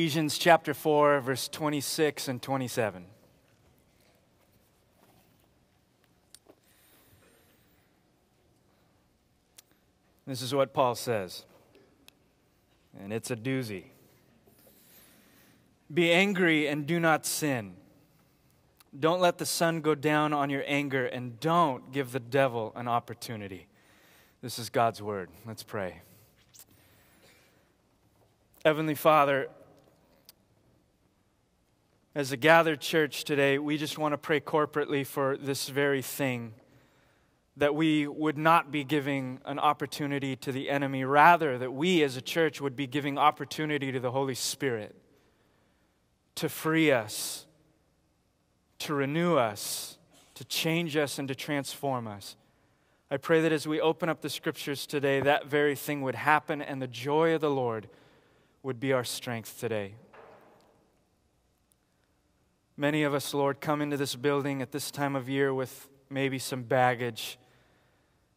Ephesians chapter 4, verse 26 and 27. This is what Paul says, and it's a doozy. Be angry and do not sin. Don't let the sun go down on your anger, and don't give the devil an opportunity. This is God's word. Let's pray. Heavenly Father, as a gathered church today, we just want to pray corporately for this very thing that we would not be giving an opportunity to the enemy, rather, that we as a church would be giving opportunity to the Holy Spirit to free us, to renew us, to change us, and to transform us. I pray that as we open up the scriptures today, that very thing would happen and the joy of the Lord would be our strength today. Many of us, Lord, come into this building at this time of year with maybe some baggage,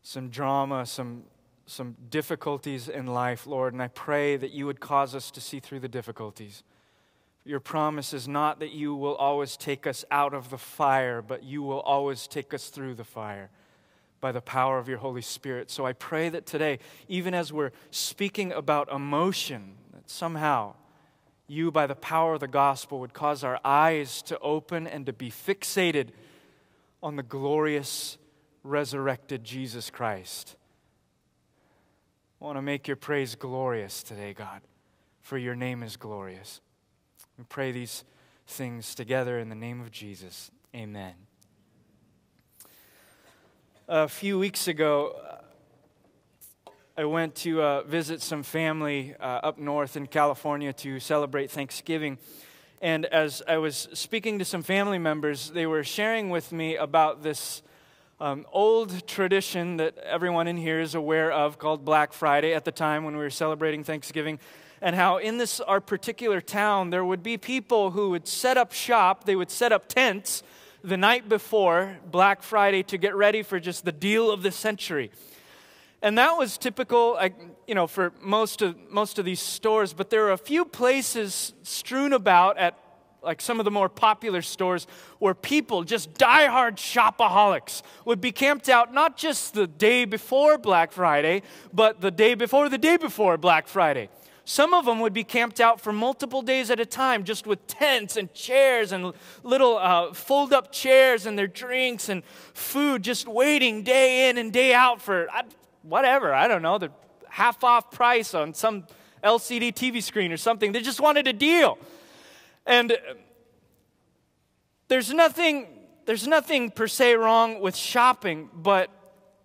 some drama, some, some difficulties in life, Lord, and I pray that you would cause us to see through the difficulties. Your promise is not that you will always take us out of the fire, but you will always take us through the fire by the power of your Holy Spirit. So I pray that today, even as we're speaking about emotion, that somehow you, by the power of the gospel, would cause our eyes to open and to be fixated on the glorious resurrected Jesus Christ. I want to make your praise glorious today, God, for your name is glorious. We pray these things together in the name of Jesus. Amen. A few weeks ago, I went to uh, visit some family uh, up north in California to celebrate Thanksgiving. And as I was speaking to some family members, they were sharing with me about this um, old tradition that everyone in here is aware of called Black Friday at the time when we were celebrating Thanksgiving. And how in this, our particular town, there would be people who would set up shop, they would set up tents the night before Black Friday to get ready for just the deal of the century. And that was typical, you know, for most of, most of these stores, but there are a few places strewn about at like some of the more popular stores where people, just diehard shopaholics, would be camped out not just the day before Black Friday, but the day before the day before Black Friday. Some of them would be camped out for multiple days at a time, just with tents and chairs and little uh, fold up chairs and their drinks and food, just waiting day in and day out for whatever, I don't know, the half off price on some LCD TV screen or something. They just wanted a deal. And uh, there's nothing, there's nothing per se wrong with shopping, but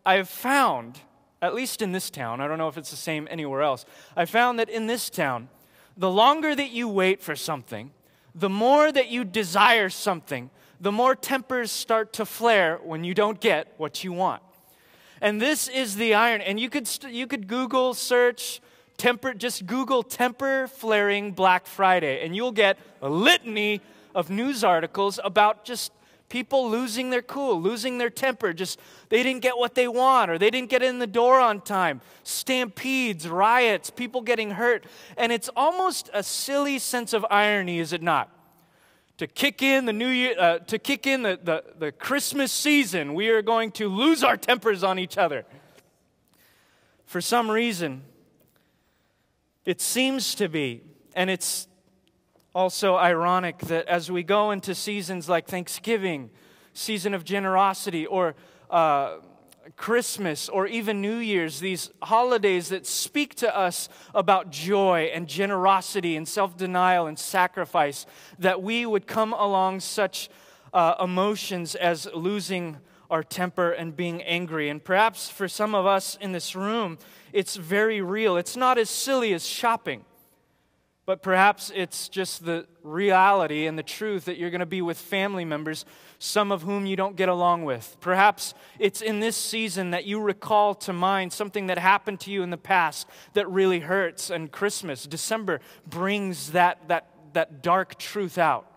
I've found, at least in this town, I don't know if it's the same anywhere else, I found that in this town, the longer that you wait for something, the more that you desire something, the more tempers start to flare when you don't get what you want. And this is the iron. And you could, you could Google search temper, just Google temper flaring Black Friday, and you'll get a litany of news articles about just people losing their cool, losing their temper, just they didn't get what they want or they didn't get in the door on time. Stampedes, riots, people getting hurt. And it's almost a silly sense of irony, is it not? To kick in the new year, uh, to kick in the, the, the Christmas season, we are going to lose our tempers on each other. For some reason, it seems to be, and it's also ironic that as we go into seasons like Thanksgiving, season of generosity, or uh, Christmas or even New Year's, these holidays that speak to us about joy and generosity and self denial and sacrifice, that we would come along such uh, emotions as losing our temper and being angry. And perhaps for some of us in this room, it's very real. It's not as silly as shopping but perhaps it's just the reality and the truth that you're going to be with family members, some of whom you don't get along with. Perhaps it's in this season that you recall to mind something that happened to you in the past that really hurts, and Christmas, December, brings that, that, that dark truth out.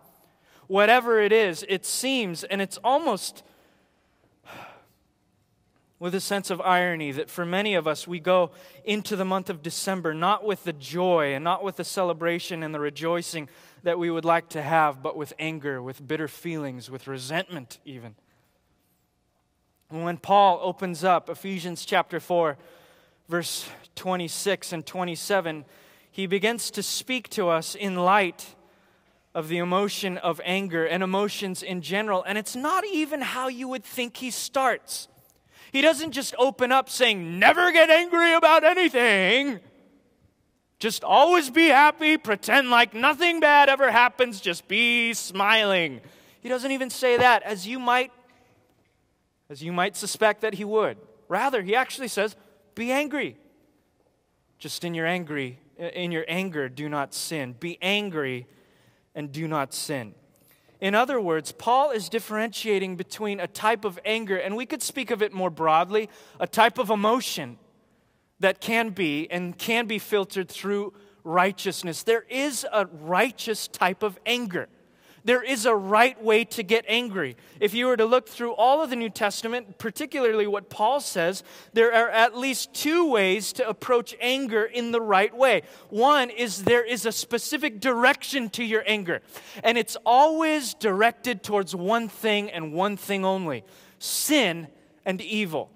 Whatever it is, it seems, and it's almost with a sense of irony that for many of us, we go into the month of December not with the joy and not with the celebration and the rejoicing that we would like to have, but with anger, with bitter feelings, with resentment, even. When Paul opens up Ephesians chapter 4, verse 26 and 27, he begins to speak to us in light of the emotion of anger and emotions in general. And it's not even how you would think he starts. He doesn't just open up saying, never get angry about anything. Just always be happy, pretend like nothing bad ever happens, just be smiling. He doesn't even say that as you might as you might suspect that he would. Rather, he actually says, be angry. Just in your angry in your anger do not sin. Be angry and do not sin. In other words, Paul is differentiating between a type of anger, and we could speak of it more broadly, a type of emotion that can be and can be filtered through righteousness. There is a righteous type of anger. There is a right way to get angry. If you were to look through all of the New Testament, particularly what Paul says, there are at least two ways to approach anger in the right way. One is there is a specific direction to your anger, and it's always directed towards one thing and one thing only sin and evil.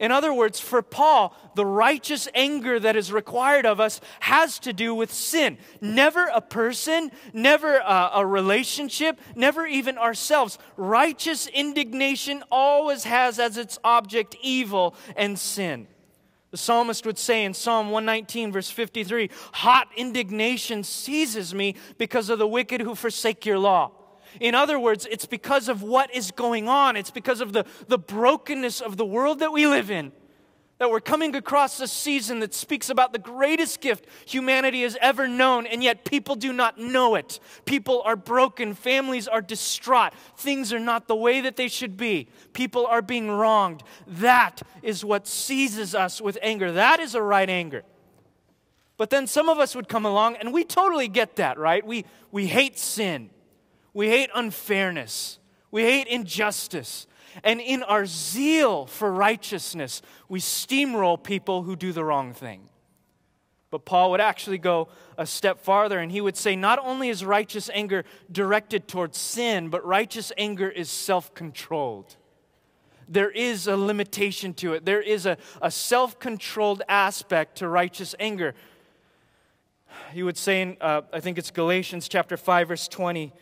In other words, for Paul, the righteous anger that is required of us has to do with sin. Never a person, never a, a, relationship, never even ourselves. Righteous indignation always has as its object evil and sin. The psalmist would say in Psalm 119, verse 53 Hot indignation seizes me because of the wicked who forsake your law. In other words, it's because of what is going on. It's because of the, the brokenness of the world that we live in that we're coming across a season that speaks about the greatest gift humanity has ever known, and yet people do not know it. People are broken, families are distraught, things are not the way that they should be, people are being wronged. That is what seizes us with anger. That is a right anger. But then some of us would come along, and we totally get that, right? We, we hate sin. We hate unfairness. We hate injustice. And in our zeal for righteousness, we steamroll people who do the wrong thing. But Paul would actually go a step farther and he would say not only is righteous anger directed towards sin, but righteous anger is self controlled. There is a limitation to it, there is a, a self controlled aspect to righteous anger. He would say in, uh, I think it's Galatians chapter 5, verse 20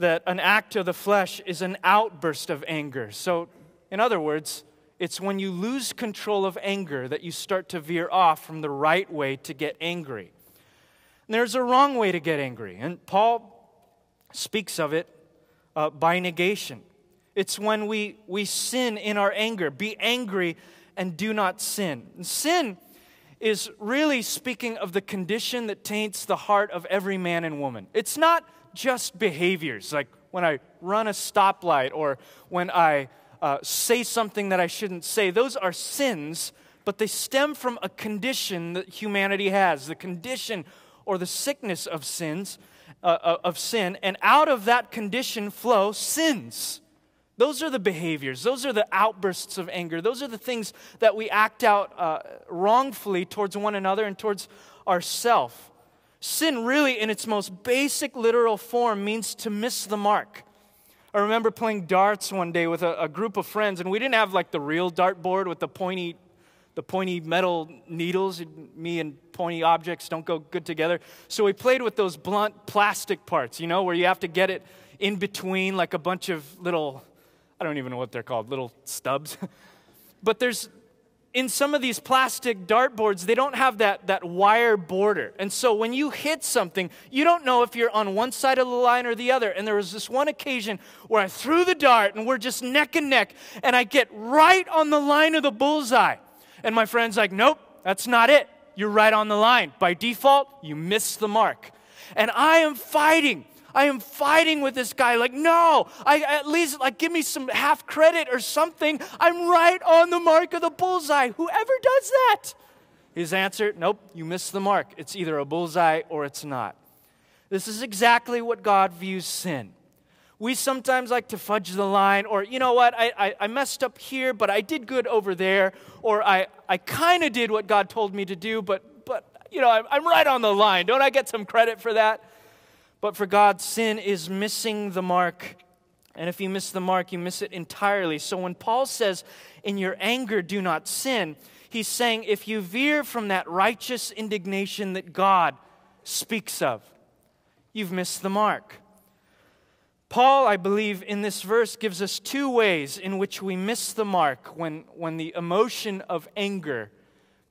that an act of the flesh is an outburst of anger. So, in other words, it's when you lose control of anger that you start to veer off from the right way to get angry. And there's a wrong way to get angry, and Paul speaks of it uh, by negation. It's when we, we sin in our anger. Be angry and do not sin. And sin is really speaking of the condition that taints the heart of every man and woman. It's not just behaviors, like when I run a stoplight or when I uh, say something that I shouldn't say. Those are sins, but they stem from a condition that humanity has, the condition or the sickness of sins, uh, uh of sin, and out of that condition flow sins. Those are the behaviors. Those are the outbursts of anger. Those are the things that we act out uh, wrongfully towards one another and towards ourselves. Sin, really, in its most basic literal form, means to miss the mark. I remember playing darts one day with a, a group of friends, and we didn't have like the real dartboard with the pointy, the pointy metal needles. Me and pointy objects don't go good together. So we played with those blunt plastic parts, you know, where you have to get it in between like a bunch of little, I don't even know what they're called, little stubs. but there's in some of these plastic dartboards, they don't have that, that wire border. And so when you hit something, you don't know if you're on one side of the line or the other. And there was this one occasion where I threw the dart and we're just neck and neck, and I get right on the line of the bullseye. And my friend's like, nope, that's not it. You're right on the line. By default, you missed the mark. And I am fighting I am fighting with this guy. Like, no, I at least like give me some half credit or something. I'm right on the mark of the bullseye. Whoever does that. His answer, nope, you missed the mark. It's either a bullseye or it's not. This is exactly what God views sin. We sometimes like to fudge the line, or you know what, I, I, I messed up here, but I did good over there, or I, I kind of did what God told me to do, but, but you know, I'm, I'm right on the line. Don't I get some credit for that? But for God, sin is missing the mark. And if you miss the mark, you miss it entirely. So when Paul says, in your anger, do not sin, he's saying, if you veer from that righteous indignation that God speaks of, you've missed the mark. Paul, I believe, in this verse gives us two ways in which we miss the mark when, when the emotion of anger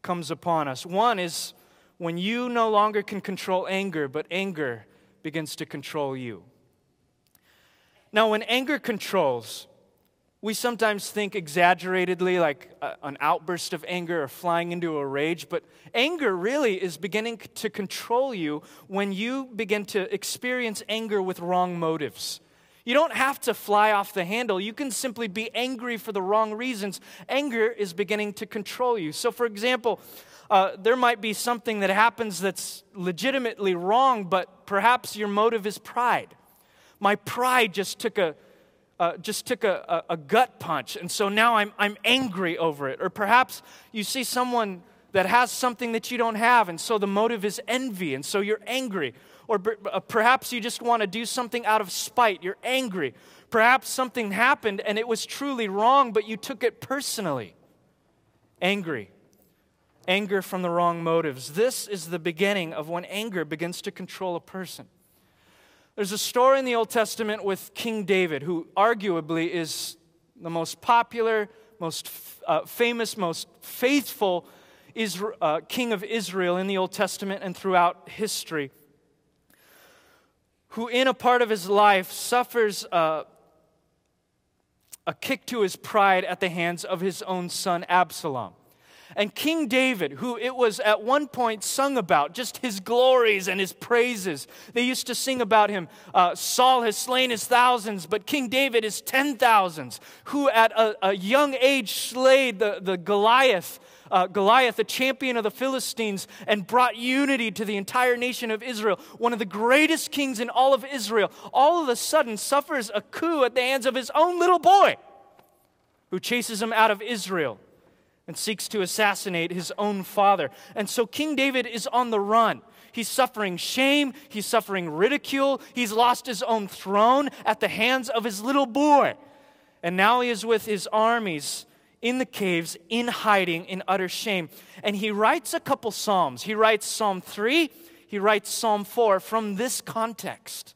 comes upon us. One is when you no longer can control anger, but anger begins to control you. Now, when anger controls, we sometimes think exaggeratedly like a, an outburst of anger or flying into a rage, but anger really is beginning to control you when you begin to experience anger with wrong motives. You don't have to fly off the handle. You can simply be angry for the wrong reasons. Anger is beginning to control you. So, for example, uh, there might be something that happens that's legitimately wrong, but perhaps your motive is pride. My pride just took a uh, just took a, a, a gut punch, and so now I'm, I'm angry over it. Or perhaps you see someone that has something that you don't have, and so the motive is envy, and so you're angry. Or uh, perhaps you just want to do something out of spite. You're angry. Perhaps something happened and it was truly wrong, but you took it personally. Angry. Anger from the wrong motives. This is the beginning of when anger begins to control a person. There's a story in the Old Testament with King David, who arguably is the most popular, most uh, famous, most faithful uh, king of Israel in the Old Testament and throughout history who, in a part of his life, suffers a, a kick to his pride at the hands of his own son Absalom. And King David, who it was at one point sung about, just his glories and his praises. They used to sing about him. Uh, Saul has slain his thousands, but King David is ten thousands, who at a, a young age slayed the, the Goliath uh, Goliath, the champion of the Philistines, and brought unity to the entire nation of Israel. One of the greatest kings in all of Israel, all of a sudden suffers a coup at the hands of his own little boy, who chases him out of Israel and seeks to assassinate his own father. And so King David is on the run. He's suffering shame. He's suffering ridicule. He's lost his own throne at the hands of his little boy. And now he is with his armies in the caves, in hiding, in utter shame. And he writes a couple Psalms. He writes Psalm 3, he writes Psalm 4 from this context.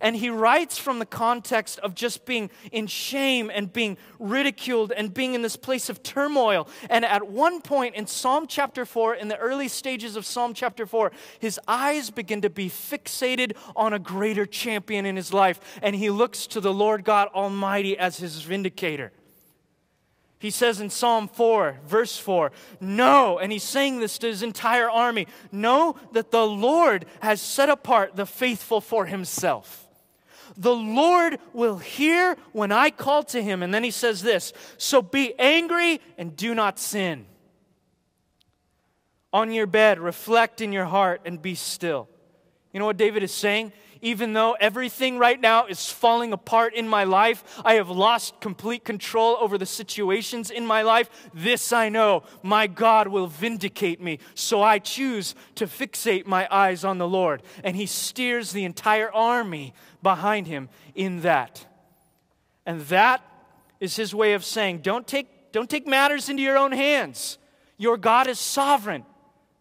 And he writes from the context of just being in shame and being ridiculed and being in this place of turmoil. And at one point in Psalm chapter 4, in the early stages of Psalm chapter 4, his eyes begin to be fixated on a greater champion in his life. And he looks to the Lord God Almighty as his vindicator. He says in Psalm 4, verse 4, Know, and he's saying this to his entire army, know that the Lord has set apart the faithful for himself. The Lord will hear when I call to him. And then he says this So be angry and do not sin. On your bed, reflect in your heart and be still. You know what David is saying? even though everything right now is falling apart in my life, I have lost complete control over the situations in my life, this I know my God will vindicate me. So I choose to fixate my eyes on the Lord. And He steers the entire army behind Him in that. And that is His way of saying, don't take, don't take matters into your own hands. Your God is sovereign.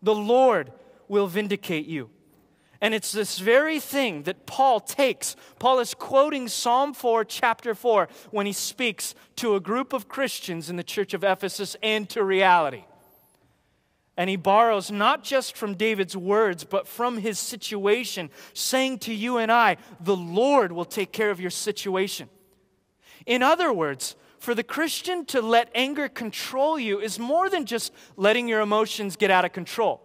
The Lord will vindicate you. And it's this very thing that Paul takes. Paul is quoting Psalm 4, chapter 4, when he speaks to a group of Christians in the church of Ephesus and to reality. And he borrows not just from David's words, but from his situation, saying to you and I, the Lord will take care of your situation. In other words, for the Christian to let anger control you is more than just letting your emotions get out of control.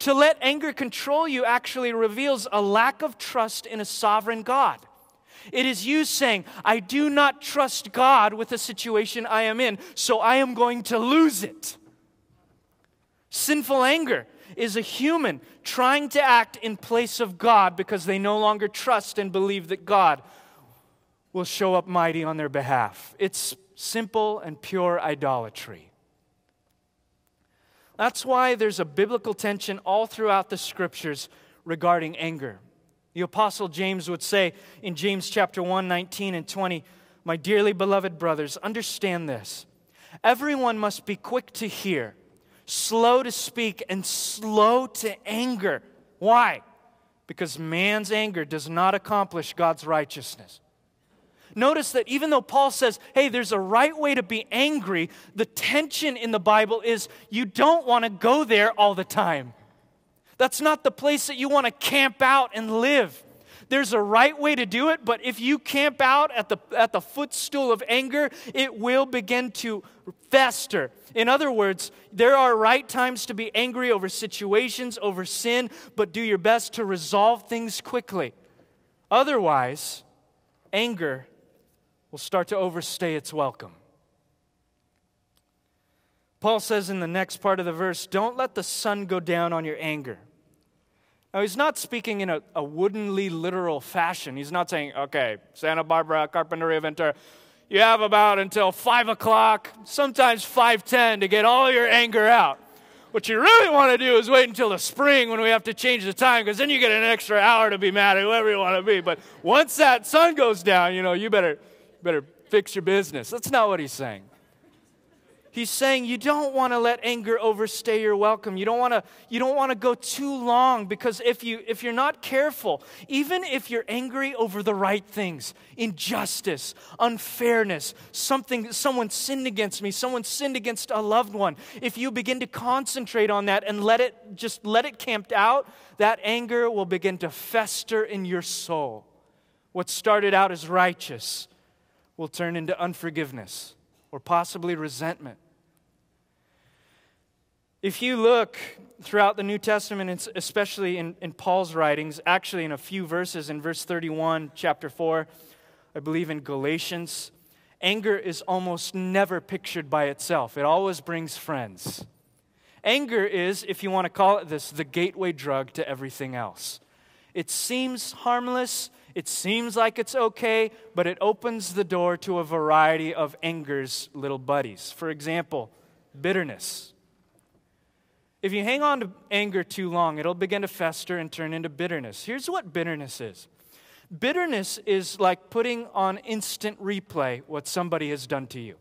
To let anger control you actually reveals a lack of trust in a sovereign God. It is you saying, I do not trust God with the situation I am in, so I am going to lose it. Sinful anger is a human trying to act in place of God because they no longer trust and believe that God will show up mighty on their behalf. It's simple and pure idolatry. That's why there's a biblical tension all throughout the scriptures regarding anger. The apostle James would say in James chapter 1, 19 and 20, My dearly beloved brothers, understand this. Everyone must be quick to hear, slow to speak, and slow to anger. Why? Because man's anger does not accomplish God's righteousness. Notice that even though Paul says, hey, there's a right way to be angry, the tension in the Bible is you don't want to go there all the time. That's not the place that you want to camp out and live. There's a right way to do it, but if you camp out at the, at the footstool of anger, it will begin to fester. In other words, there are right times to be angry over situations, over sin, but do your best to resolve things quickly. Otherwise, anger will start to overstay its welcome. Paul says in the next part of the verse, Don't let the sun go down on your anger. Now, he's not speaking in a, a woodenly literal fashion. He's not saying, okay, Santa Barbara, Carpinteria, Ventura, you have about until 5 o'clock, sometimes 5.10 to get all your anger out. What you really want to do is wait until the spring when we have to change the time because then you get an extra hour to be mad at whoever you want to be. But once that sun goes down, you know, you better better fix your business. That's not what he's saying. He's saying you don't want to let anger overstay your welcome. You don't want to you don't want to go too long because if you if you're not careful, even if you're angry over the right things, injustice, unfairness, something someone sinned against me, someone sinned against a loved one, if you begin to concentrate on that and let it just let it camped out, that anger will begin to fester in your soul. What started out as righteous will turn into unforgiveness or possibly resentment. If you look throughout the New Testament, especially in, in Paul's writings, actually in a few verses, in verse 31, chapter 4, I believe in Galatians, anger is almost never pictured by itself. It always brings friends. Anger is, if you want to call it this, the gateway drug to everything else. It seems harmless, it seems like it's okay, but it opens the door to a variety of anger's little buddies. For example, bitterness. If you hang on to anger too long, it'll begin to fester and turn into bitterness. Here's what bitterness is bitterness is like putting on instant replay what somebody has done to you.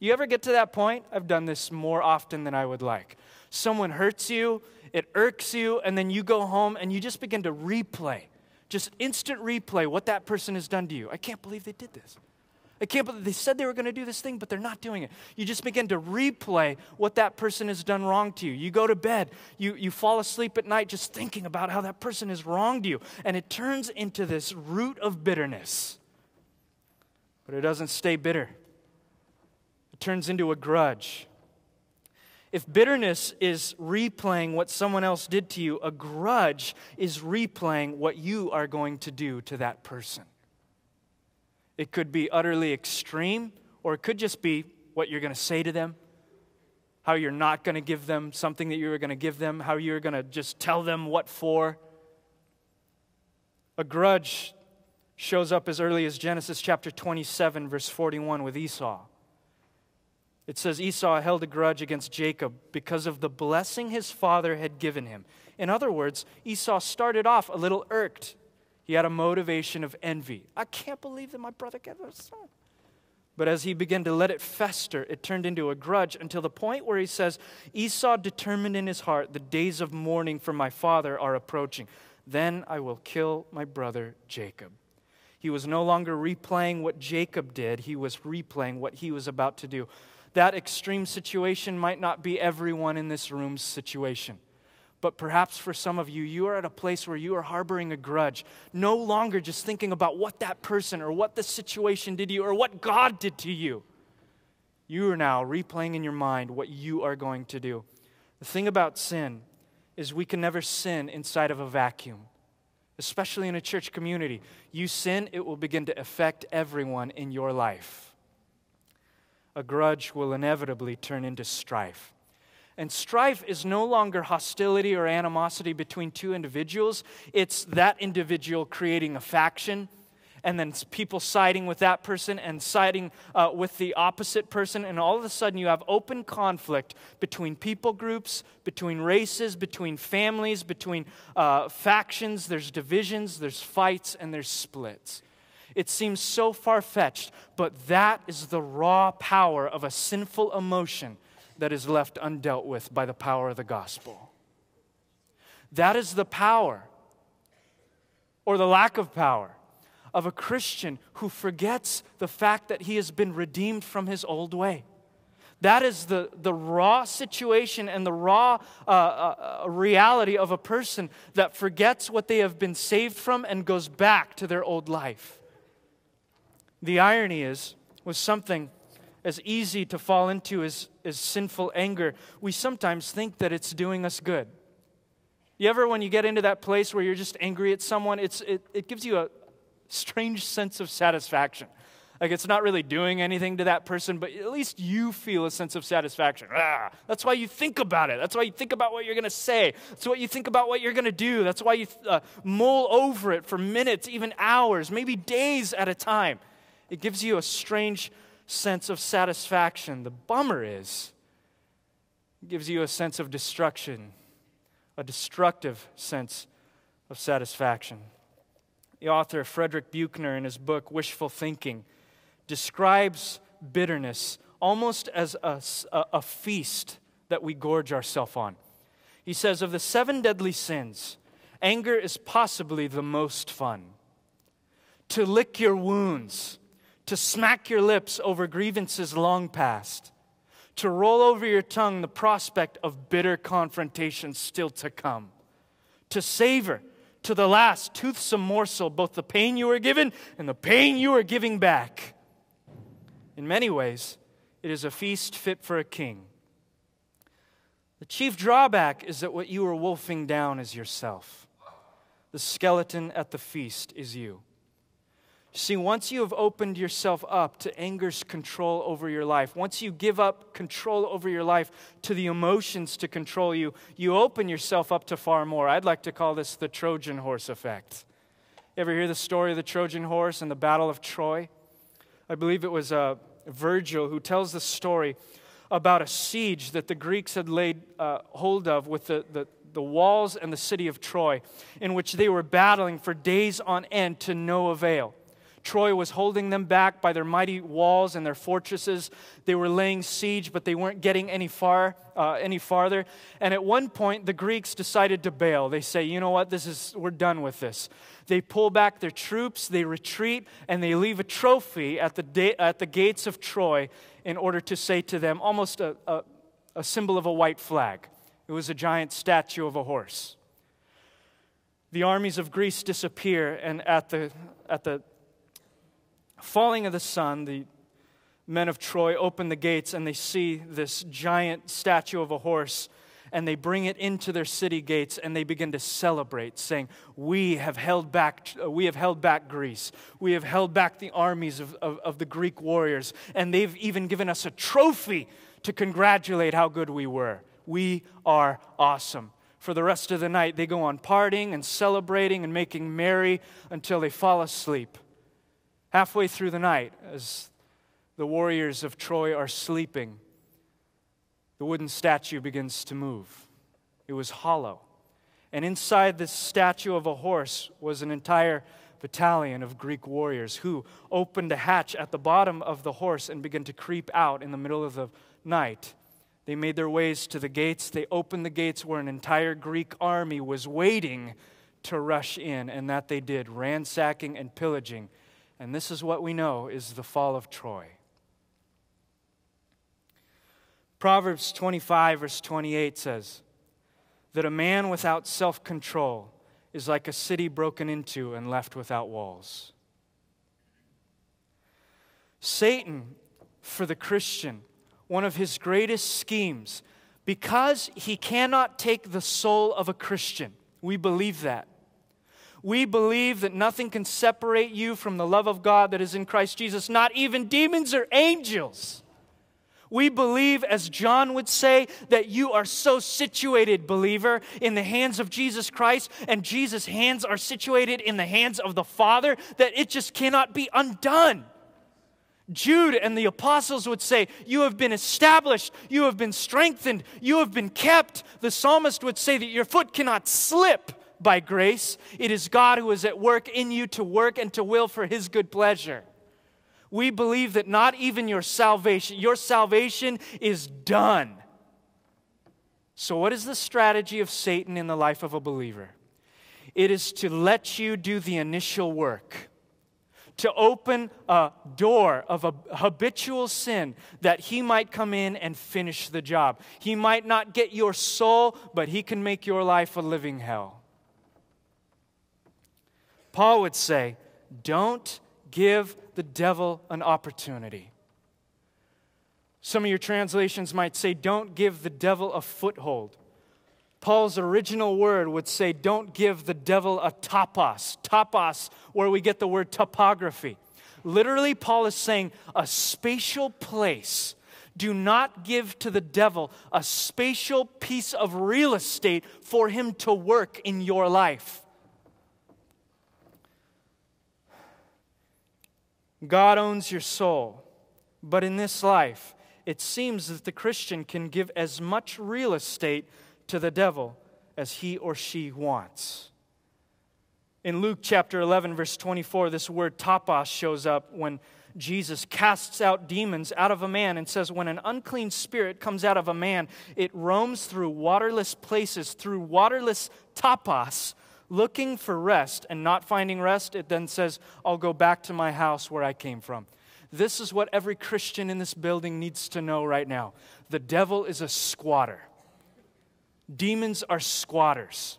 You ever get to that point? I've done this more often than I would like. Someone hurts you, it irks you, and then you go home and you just begin to replay just instant replay what that person has done to you. I can't believe they did this. I can't believe they said they were going to do this thing, but they're not doing it. You just begin to replay what that person has done wrong to you. You go to bed, you, you fall asleep at night just thinking about how that person has wronged you, and it turns into this root of bitterness. But it doesn't stay bitter, it turns into a grudge. If bitterness is replaying what someone else did to you, a grudge is replaying what you are going to do to that person. It could be utterly extreme, or it could just be what you're going to say to them, how you're not going to give them something that you were going to give them, how you're going to just tell them what for. A grudge shows up as early as Genesis chapter 27, verse 41 with Esau. It says Esau held a grudge against Jacob because of the blessing his father had given him. In other words, Esau started off a little irked. He had a motivation of envy. I can't believe that my brother got a son. But as he began to let it fester, it turned into a grudge until the point where he says, Esau determined in his heart, the days of mourning for my father are approaching. Then I will kill my brother Jacob. He was no longer replaying what Jacob did, he was replaying what he was about to do that extreme situation might not be everyone in this room's situation. But perhaps for some of you, you are at a place where you are harboring a grudge, no longer just thinking about what that person or what the situation did to you or what God did to you. You are now replaying in your mind what you are going to do. The thing about sin is we can never sin inside of a vacuum, especially in a church community. You sin, it will begin to affect everyone in your life a grudge will inevitably turn into strife. And strife is no longer hostility or animosity between two individuals, it's that individual creating a faction and then people siding with that person and siding uh, with the opposite person. And all of a sudden, you have open conflict between people groups, between races, between families, between uh, factions. There's divisions, there's fights, and there's splits. It seems so far fetched, but that is the raw power of a sinful emotion that is left undealt with by the power of the gospel. That is the power, or the lack of power, of a Christian who forgets the fact that he has been redeemed from his old way. That is the, the raw situation and the raw uh, uh, uh reality of a person that forgets what they have been saved from and goes back to their old life. The irony is, was something as easy to fall into as, as sinful anger, we sometimes think that it's doing us good. You ever, when you get into that place where you're just angry at someone, it's, it, it gives you a strange sense of satisfaction. Like it's not really doing anything to that person, but at least you feel a sense of satisfaction. Ah, that's why you think about it. That's why you think about what you're going to say. That's why you think about what you're going to do. That's why you uh, mull over it for minutes, even hours, maybe days at a time. It gives you a strange sense of satisfaction. The bummer is, it gives you a sense of destruction, a destructive sense of satisfaction. The author Frederick Buechner, in his book Wishful Thinking, describes bitterness almost as a, a, a feast that we gorge ourselves on. He says, Of the seven deadly sins, anger is possibly the most fun. To lick your wounds, to smack your lips over grievances long past, to roll over your tongue the prospect of bitter confrontation still to come, to savor to the last toothsome morsel both the pain you were given and the pain you are giving back. In many ways, it is a feast fit for a king. The chief drawback is that what you are wolfing down is yourself. The skeleton at the feast is you. See, once you have opened yourself up to anger's control over your life, once you give up control over your life to the emotions to control you, you open yourself up to far more. I'd like to call this the Trojan horse effect. Ever hear the story of the Trojan horse and the Battle of Troy? I believe it was uh, Virgil who tells the story about a siege that the Greeks had laid uh, hold of with the, the, the walls and the city of Troy, in which they were battling for days on end to no avail. Troy was holding them back by their mighty walls and their fortresses. They were laying siege, but they weren't getting any far, uh, any farther. And at one point, the Greeks decided to bail. They say, "You know what? This is we're done with this." They pull back their troops, they retreat, and they leave a trophy at the da- at the gates of Troy in order to say to them, almost a, a, a symbol of a white flag. It was a giant statue of a horse. The armies of Greece disappear, and at the at the falling of the sun, the men of Troy open the gates and they see this giant statue of a horse and they bring it into their city gates and they begin to celebrate saying we have held back we have held back greece. We have held back the armies of, of, of, the greek warriors. And they've even given us a trophy to congratulate how good we were. We are awesome. For the rest of the night they go on partying and celebrating and making merry until they fall asleep Halfway through the night, as the warriors of Troy are sleeping, the wooden statue begins to move. It was hollow. And inside this statue of a horse was an entire battalion of Greek warriors who opened a hatch at the bottom of the horse and began to creep out in the middle of the night. They made their ways to the gates. They opened the gates where an entire Greek army was waiting to rush in, and that they did, ransacking and pillaging and this is what we know is the fall of Troy. Proverbs 25, verse 28 says that a man without self control is like a city broken into and left without walls. Satan, for the Christian, one of his greatest schemes, because he cannot take the soul of a Christian, we believe that. We believe that nothing can separate you from the love of God that is in Christ Jesus, not even demons or angels. We believe, as John would say, that you are so situated, believer, in the hands of Jesus Christ, and Jesus' hands are situated in the hands of the Father, that it just cannot be undone. Jude and the apostles would say, You have been established, you have been strengthened, you have been kept. The psalmist would say that your foot cannot slip by grace. It is God who is at work in you to work and to will for his good pleasure. We believe that not even your salvation, your salvation is done. So, what is the strategy of Satan in the life of a believer? It is to let you do the initial work to open a door of a habitual sin that he might come in and finish the job. He might not get your soul, but he can make your life a living hell. Paul would say, Don't give the devil an opportunity. Some of your translations might say, Don't give the devil a foothold. Paul's original word would say, don't give the devil a topos. Topos, where we get the word topography. Literally, Paul is saying a spatial place. Do not give to the devil a spatial piece of real estate for him to work in your life. God owns your soul, but in this life, it seems that the Christian can give as much real estate to the devil as he or she wants. In Luke chapter 11, verse 24, this word topos shows up when Jesus casts out demons out of a man and says, When an unclean spirit comes out of a man, it roams through waterless places, through waterless topos, looking for rest and not finding rest. It then says, I'll go back to my house where I came from. This is what every Christian in this building needs to know right now. The devil is a squatter. Demons are squatters.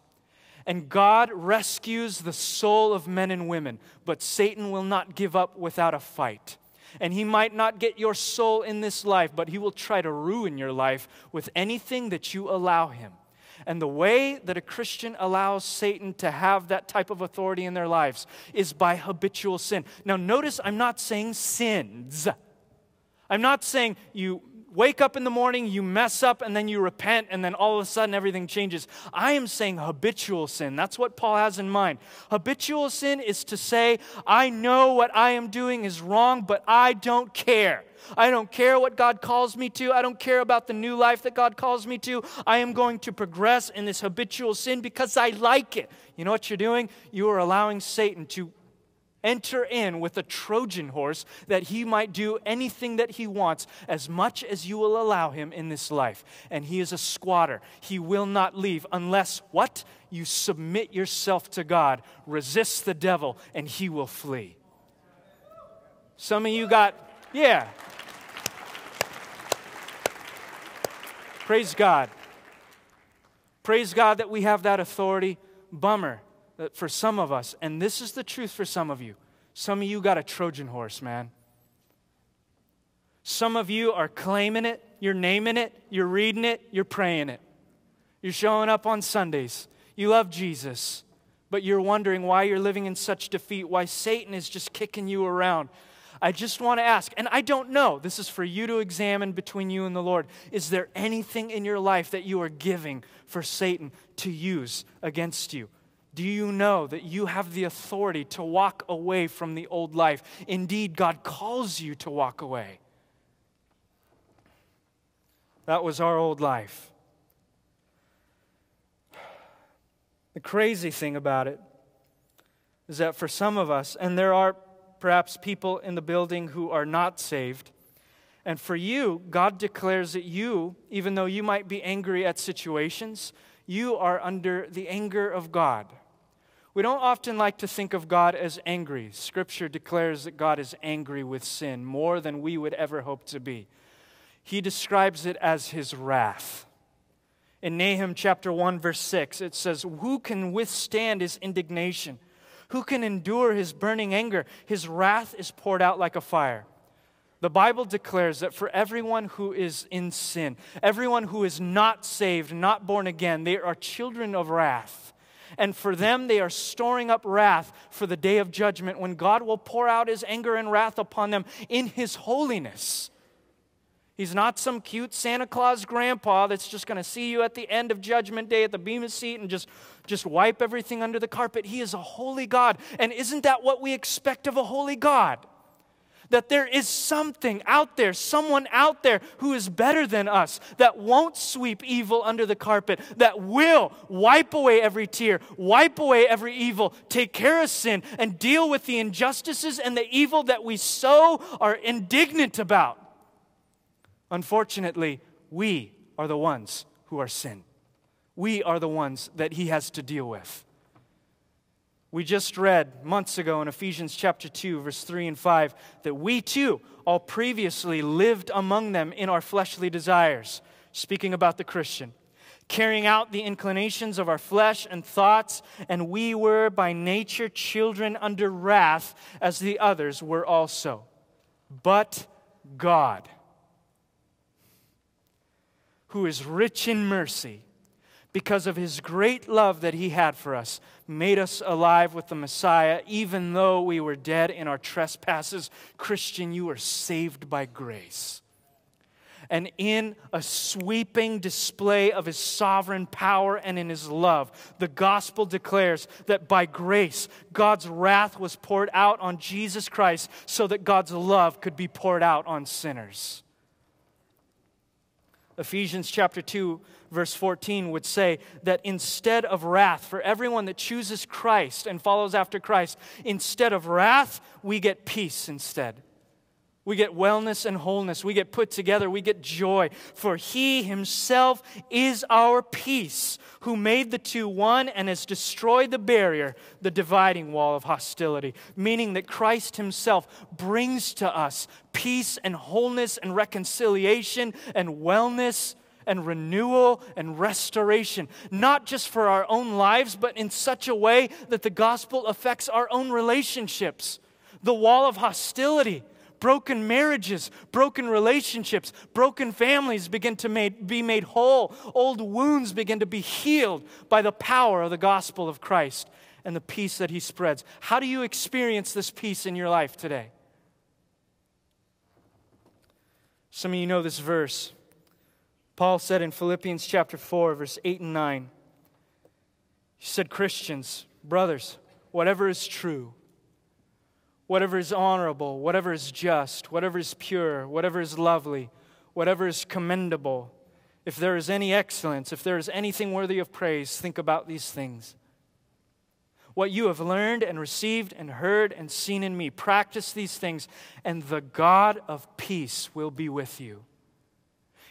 And God rescues the soul of men and women, but Satan will not give up without a fight. And he might not get your soul in this life, but he will try to ruin your life with anything that you allow him. And the way that a Christian allows Satan to have that type of authority in their lives is by habitual sin. Now, notice I'm not saying sins. I'm not saying you wake up in the morning, you mess up, and then you repent, and then all of a sudden everything changes. I am saying habitual sin. That's what Paul has in mind. Habitual sin is to say, I know what I am doing is wrong, but I don't care. I don't care what God calls me to. I don't care about the new life that God calls me to. I am going to progress in this habitual sin because I like it. You know what you're doing? You are allowing Satan to enter in with a Trojan horse that he might do anything that he wants as much as you will allow him in this life. And he is a squatter. He will not leave unless what? You submit yourself to God, resist the devil, and he will flee. Some of you got, yeah. Praise God. Praise God that we have that authority. Bummer Uh, for some of us, and this is the truth for some of you. Some of you got a Trojan horse, man. Some of you are claiming it, you're naming it, you're reading it, you're praying it. You're showing up on Sundays. You love Jesus, but you're wondering why you're living in such defeat, why Satan is just kicking you around. I just want to ask, and I don't know, this is for you to examine between you and the Lord. Is there anything in your life that you are giving for Satan to use against you? Do you know that you have the authority to walk away from the old life? Indeed, God calls you to walk away. That was our old life. The crazy thing about it is that for some of us, and there are perhaps people in the building who are not saved, and for you, God declares that you, even though you might be angry at situations, you are under the anger of God. We don't often like to think of God as angry. Scripture declares that God is angry with sin more than we would ever hope to be. He describes it as his wrath. In Nahum chapter 1 verse 6 it says, "Who can withstand his indignation? Who can endure his burning anger? His wrath is poured out like a fire." The Bible declares that for everyone who is in sin, everyone who is not saved, not born again, they are children of wrath. And for them, they are storing up wrath for the day of judgment when God will pour out his anger and wrath upon them in his holiness. He's not some cute Santa Claus grandpa that's just going to see you at the end of Judgment Day at the Bema seat and just, just wipe everything under the carpet. He is a holy God. And isn't that what we expect of a holy God? That there is something out there, someone out there who is better than us, that won't sweep evil under the carpet, that will wipe away every tear, wipe away every evil, take care of sin, and deal with the injustices and the evil that we so are indignant about. Unfortunately, we are the ones who are sin. We are the ones that he has to deal with. We just read months ago in Ephesians chapter 2, verse 3 and 5, that we too all previously lived among them in our fleshly desires, speaking about the Christian, carrying out the inclinations of our flesh and thoughts, and we were by nature children under wrath, as the others were also. But God, who is rich in mercy, because of his great love that he had for us, made us alive with the Messiah, even though we were dead in our trespasses. Christian, you are saved by grace. And in a sweeping display of his sovereign power and in his love, the gospel declares that by grace, God's wrath was poured out on Jesus Christ so that God's love could be poured out on sinners. Ephesians chapter 2 verse 14 would say that instead of wrath, for everyone that chooses Christ and follows after Christ, instead of wrath, we get peace instead. We get wellness and wholeness. We get put together. We get joy. For he himself is our peace, who made the two one and has destroyed the barrier, the dividing wall of hostility. Meaning that Christ himself brings to us peace and wholeness and reconciliation and wellness and renewal and restoration, not just for our own lives, but in such a way that the gospel affects our own relationships. The wall of hostility, broken marriages, broken relationships, broken families begin to made, be made whole. Old wounds begin to be healed by the power of the gospel of Christ and the peace that He spreads. How do you experience this peace in your life today? Some of you know this verse. Paul said in Philippians chapter 4, verse 8 and 9, he said, Christians, brothers, whatever is true, whatever is honorable, whatever is just, whatever is pure, whatever is lovely, whatever is commendable, if there is any excellence, if there is anything worthy of praise, think about these things. What you have learned and received and heard and seen in me, practice these things, and the God of peace will be with you.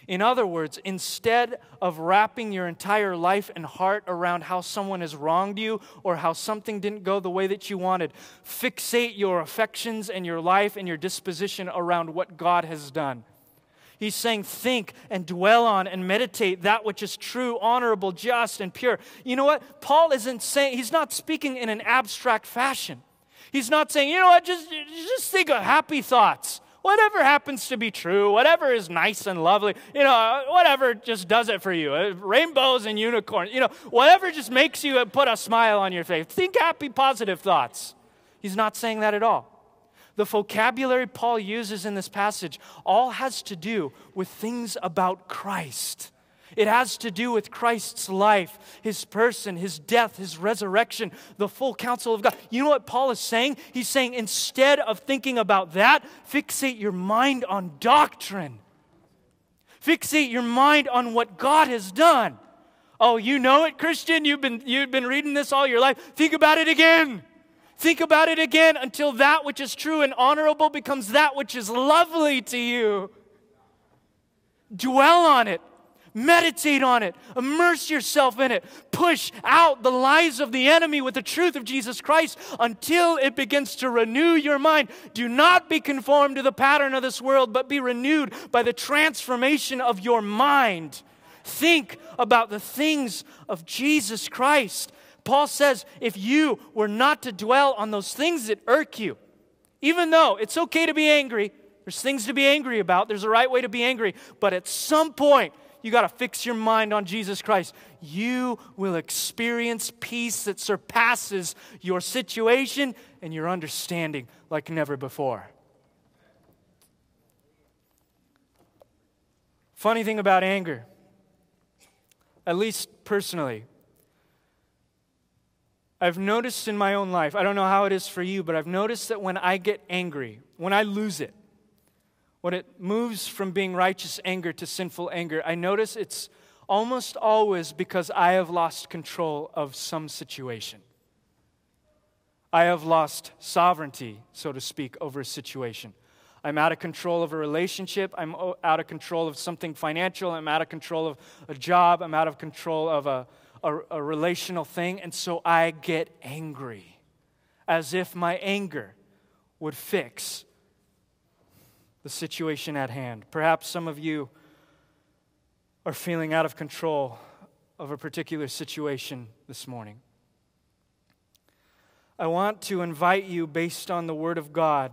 In other words, instead of wrapping your entire life and heart around how someone has wronged you or how something didn't go the way that you wanted, fixate your affections and your life and your disposition around what God has done. He's saying, think and dwell on and meditate that which is true, honorable, just, and pure. You know what? Paul isn't saying, he's not speaking in an abstract fashion. He's not saying, you know what, just, just think of happy thoughts whatever happens to be true, whatever is nice and lovely, you know, whatever just does it for you. Uh, rainbows and unicorns, you know, whatever just makes you put a smile on your face. Think happy, positive thoughts. He's not saying that at all. The vocabulary Paul uses in this passage all has to do with things about Christ. It has to do with Christ's life, his person, his death, his resurrection, the full counsel of God. You know what Paul is saying? He's saying instead of thinking about that, fixate your mind on doctrine. Fixate your mind on what God has done. Oh, you know it, Christian? You've been, you've been reading this all your life. Think about it again. Think about it again until that which is true and honorable becomes that which is lovely to you. Dwell on it. Meditate on it. Immerse yourself in it. Push out the lies of the enemy with the truth of Jesus Christ until it begins to renew your mind. Do not be conformed to the pattern of this world, but be renewed by the transformation of your mind. Think about the things of Jesus Christ. Paul says if you were not to dwell on those things that irk you, even though it's okay to be angry, there's things to be angry about, there's a right way to be angry, but at some point, you got to fix your mind on Jesus Christ. You will experience peace that surpasses your situation and your understanding like never before. Funny thing about anger, at least personally, I've noticed in my own life, I don't know how it is for you, but I've noticed that when I get angry, when I lose it, when it moves from being righteous anger to sinful anger, I notice it's almost always because I have lost control of some situation. I have lost sovereignty, so to speak, over a situation. I'm out of control of a relationship. I'm out of control of something financial. I'm out of control of a job. I'm out of control of a, a, a relational thing. And so I get angry as if my anger would fix the situation at hand. Perhaps some of you are feeling out of control of a particular situation this morning. I want to invite you, based on the Word of God,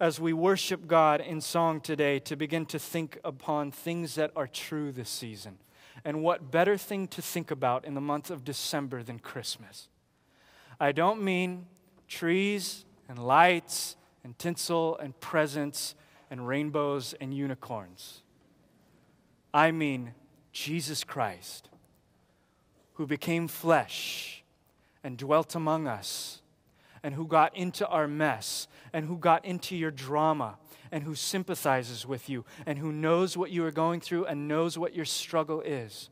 as we worship God in song today, to begin to think upon things that are true this season. And what better thing to think about in the month of December than Christmas? I don't mean trees and lights and tinsel and presents and rainbows and unicorns. I mean Jesus Christ, who became flesh and dwelt among us, and who got into our mess, and who got into your drama, and who sympathizes with you, and who knows what you are going through and knows what your struggle is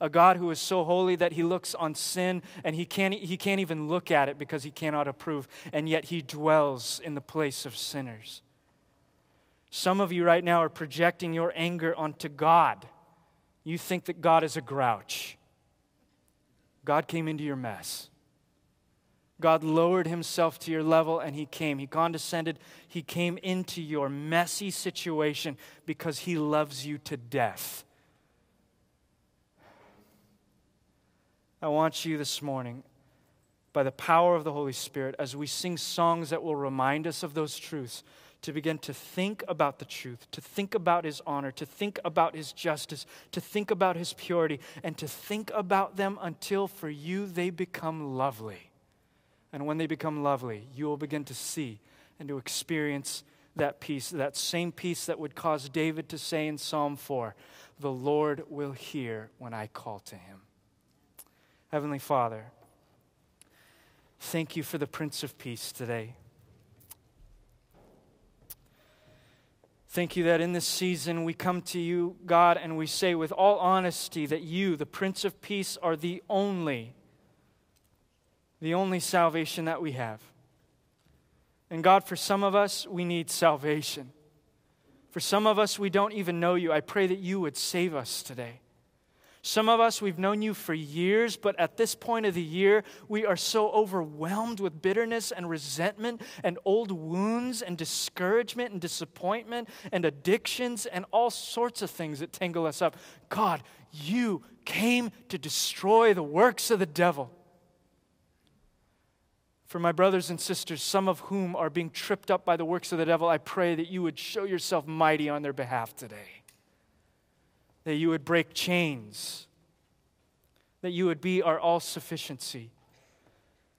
a God who is so holy that he looks on sin and he can't, he can't even look at it because he cannot approve, and yet he dwells in the place of sinners. Some of you right now are projecting your anger onto God. You think that God is a grouch. God came into your mess. God lowered himself to your level and he came. He condescended. He came into your messy situation because he loves you to death. I want you this morning, by the power of the Holy Spirit, as we sing songs that will remind us of those truths, to begin to think about the truth, to think about His honor, to think about His justice, to think about His purity, and to think about them until for you they become lovely. And when they become lovely, you will begin to see and to experience that peace, that same peace that would cause David to say in Psalm 4 The Lord will hear when I call to Him. Heavenly Father, thank you for the Prince of Peace today. Thank you that in this season we come to you, God, and we say with all honesty that you, the Prince of Peace, are the only, the only salvation that we have. And God, for some of us, we need salvation. For some of us, we don't even know you. I pray that you would save us today. Some of us, we've known you for years, but at this point of the year, we are so overwhelmed with bitterness and resentment and old wounds and discouragement and disappointment and addictions and all sorts of things that tangle us up. God, you came to destroy the works of the devil. For my brothers and sisters, some of whom are being tripped up by the works of the devil, I pray that you would show yourself mighty on their behalf today that you would break chains, that you would be our all sufficiency,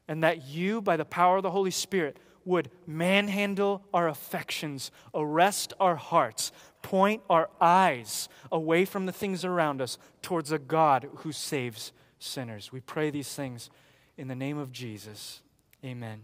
and that you, by the power of the Holy Spirit, would manhandle our affections, arrest our hearts, point our eyes away from the things around us towards a God who saves sinners. We pray these things in the name of Jesus. Amen.